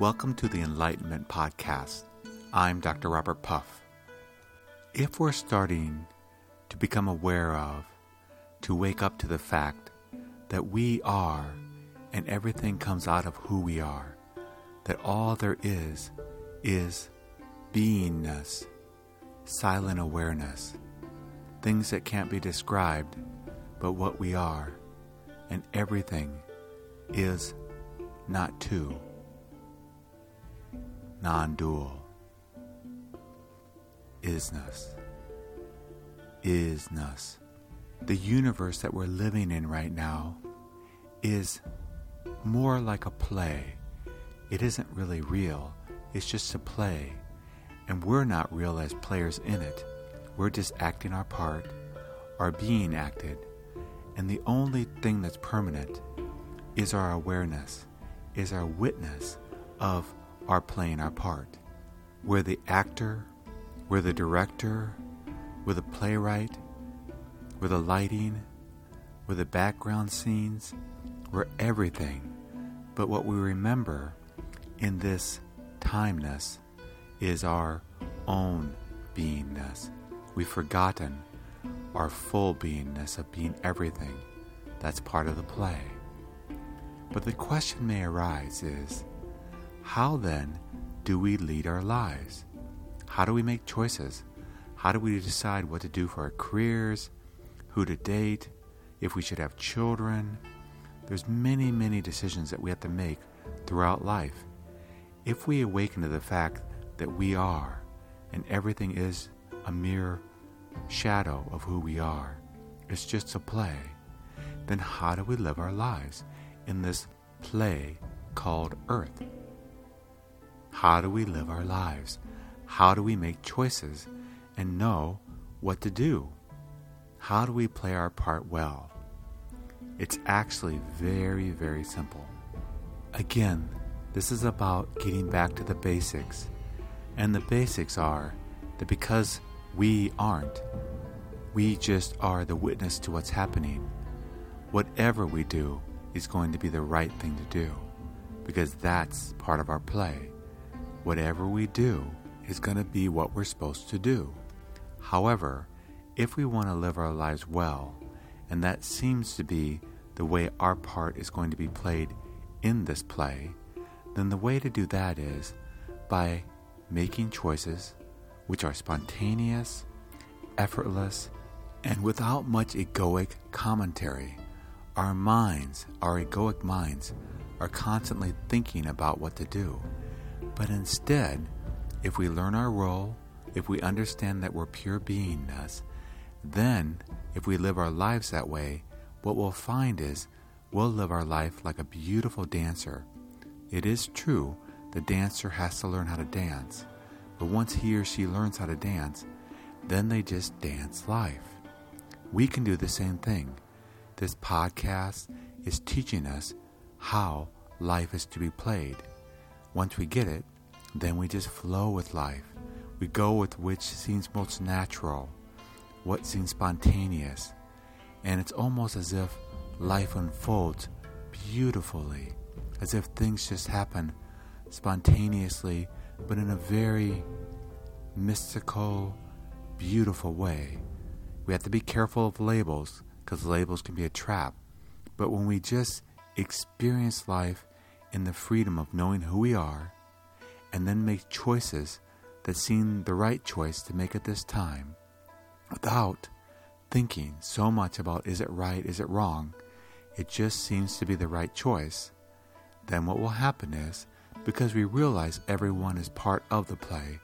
Welcome to the Enlightenment Podcast. I'm Dr. Robert Puff. If we're starting to become aware of, to wake up to the fact that we are and everything comes out of who we are, that all there is is beingness, silent awareness, things that can't be described but what we are, and everything is not two, non dual, isness, isness. The universe that we're living in right now is more like a play. It isn't really real, it's just a play. And we're not real as players in it. We're just acting our part, our being acted. And the only thing that's permanent is our awareness, is our witness of our playing our part. We're the actor, we're the director, we're the playwright, we're the lighting, we're the background scenes, we're everything. But what we remember in this timeness is our own beingness. We've forgotten our full beingness of being everything. That's part of the play. But the question may arise is how then do we lead our lives? How do we make choices? How do we decide what to do for our careers, who to date, if we should have children? There's many, many decisions that we have to make throughout life. If we awaken to the fact that we are and everything is a mere shadow of who we are, it's just a play, then how do we live our lives in this play called Earth? How do we live our lives? How do we make choices and know what to do? How do we play our part well? It's actually very, very simple. Again, this is about getting back to the basics. And the basics are that because we aren't, we just are the witness to what's happening. Whatever we do is going to be the right thing to do because that's part of our play. Whatever we do is going to be what we're supposed to do. However, if we want to live our lives well, and that seems to be the way our part is going to be played in this play, then the way to do that is by making choices which are spontaneous, effortless, and without much egoic commentary. Our minds, our egoic minds, are constantly thinking about what to do. But instead, if we learn our role, if we understand that we're pure beingness, then if we live our lives that way, what we'll find is we'll live our life like a beautiful dancer. It is true the dancer has to learn how to dance, but once he or she learns how to dance, then they just dance life. We can do the same thing. This podcast is teaching us how life is to be played. Once we get it, then we just flow with life. We go with which seems most natural, what seems spontaneous, and it's almost as if life unfolds beautifully, as if things just happen spontaneously, but in a very mystical, beautiful way. We have to be careful of labels because labels can be a trap. But when we just experience life in the freedom of knowing who we are and then make choices that seem the right choice to make at this time without thinking so much about is it right, is it wrong, it just seems to be the right choice, then what will happen is because we realize everyone is part of the play,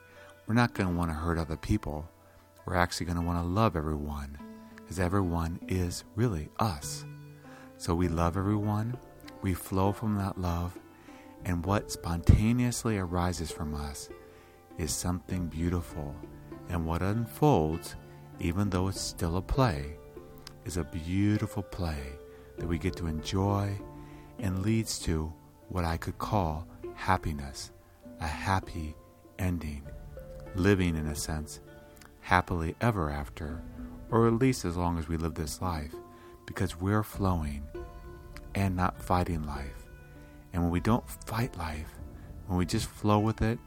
we're not going to want to hurt other people. We're actually going to want to love everyone because everyone is really us. So we love everyone, we flow from that love, and what spontaneously arises from us is something beautiful. And what unfolds, even though it's still a play, is a beautiful play that we get to enjoy and leads to what I could call happiness, a happy ending, living in a sense, happily ever after, or at least as long as we live this life, because we're flowing and not fighting life. And when we don't fight life, when we just flow with it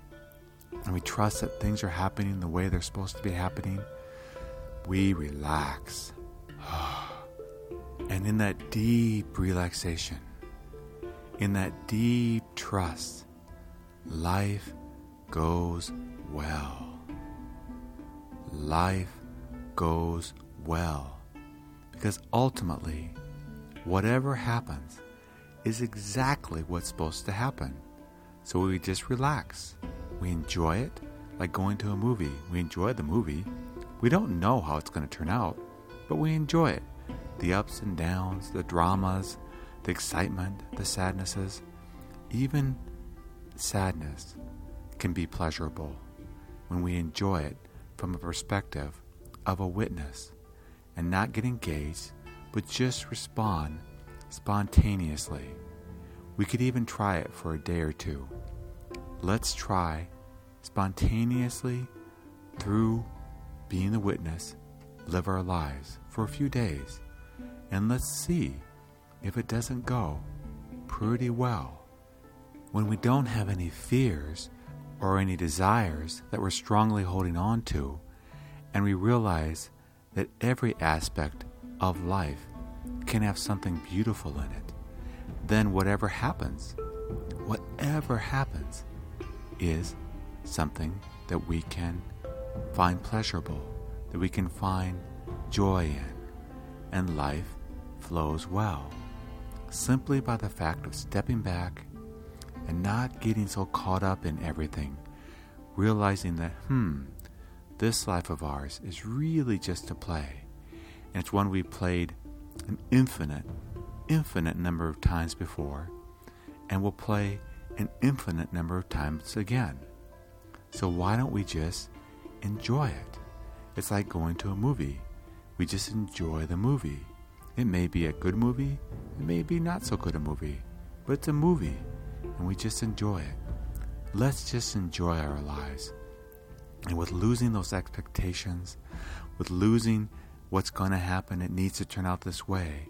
and we trust that things are happening the way they're supposed to be happening, we relax. and in that deep relaxation, in that deep trust, life goes well. Life goes well. Because ultimately, whatever happens is exactly what's supposed to happen. So we just relax. We enjoy it like going to a movie. We enjoy the movie. We don't know how it's going to turn out, but we enjoy it. The ups and downs, the dramas, the excitement, the sadnesses. Even sadness can be pleasurable when we enjoy it from a perspective of a witness and not get engaged, but just respond spontaneously. We could even try it for a day or two. Let's try spontaneously through being the witness, live our lives for a few days, and let's see if it doesn't go pretty well. When we don't have any fears or any desires that we're strongly holding on to, and we realize that every aspect of life can have something beautiful in it, then whatever happens, whatever happens, is something that we can find pleasurable, that we can find joy in, and life flows well simply by the fact of stepping back and not getting so caught up in everything, realizing that, hmm, this life of ours is really just a play. And it's one we played an infinite, infinite number of times before, and will play an infinite number of times again. So why don't we just enjoy it? It's like going to a movie. We just enjoy the movie. It may be a good movie, it may be not so good a movie, but it's a movie, and we just enjoy it. Let's just enjoy our lives. And with losing those expectations, with losing what's going to happen, it needs to turn out this way.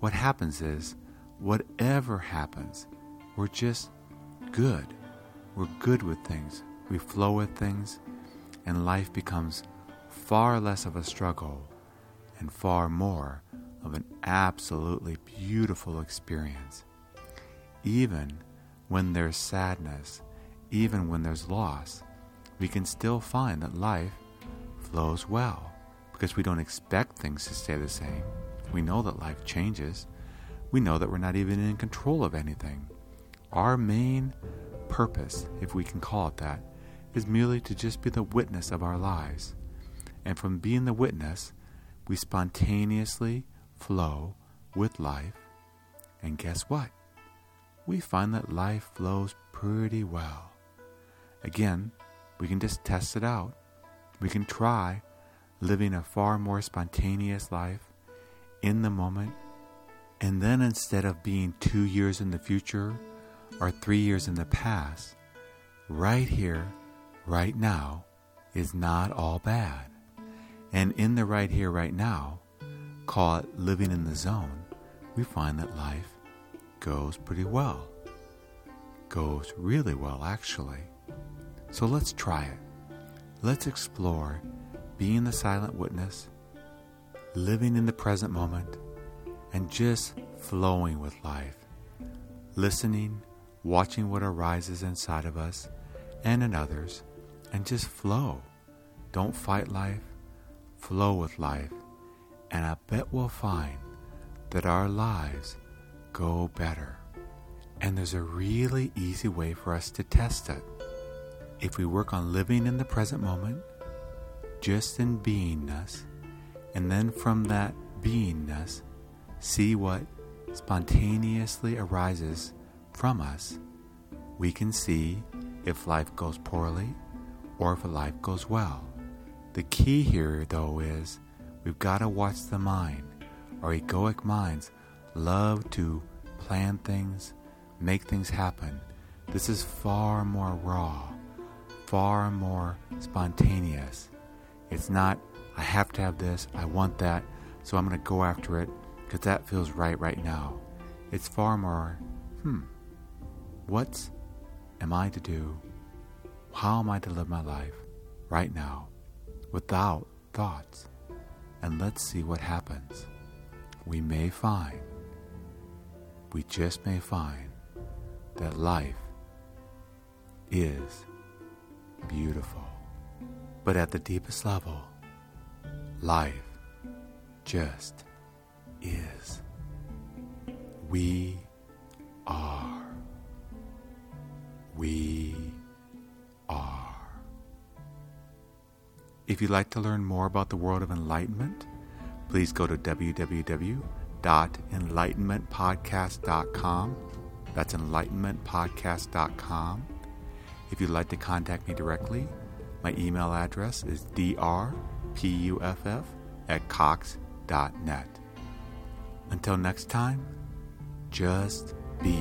What happens is, whatever happens, we're just good. We're good with things. We flow with things, and life becomes far less of a struggle and far more of an absolutely beautiful experience. Even when there's sadness, even when there's loss, we can still find that life flows well because we don't expect things to stay the same. We know that life changes. We know that we're not even in control of anything. Our main purpose, if we can call it that, is merely to just be the witness of our lives. And from being the witness, we spontaneously flow with life. And guess what? We find that life flows pretty well. Again, we can just test it out. We can try living a far more spontaneous life in the moment. And then instead of being two years in the future or three years in the past, right here, right now, is not all bad. And in the right here, right now, call it living in the zone, we find that life goes pretty well. Goes really well, actually. So let's try it. Let's explore being the silent witness, living in the present moment, and just flowing with life, listening watching what arises inside of us and in others, and just flow. Don't fight life, flow with life, and I bet we'll find that our lives go better. And there's a really easy way for us to test it. If we work on living in the present moment, just in beingness, and then from that beingness, see what spontaneously arises from us, we can see if life goes poorly or if life goes well. The key here, though, is we've got to watch the mind. Our egoic minds love to plan things, make things happen. This is far more raw, far more spontaneous. It's not, I have to have this, I want that, so I'm going to go after it because that feels right right now. It's far more, hmm, What's am I to do? How am I to live my life right now without thoughts? And let's see what happens. We may find, we just may find, that life is beautiful. But at the deepest level, life just is. We are. We are. If you'd like to learn more about the world of enlightenment, please go to www.enlightenmentpodcast.com. That's enlightenmentpodcast.com. If you'd like to contact me directly, my email address is drpuff at cox.net. Until next time, just be.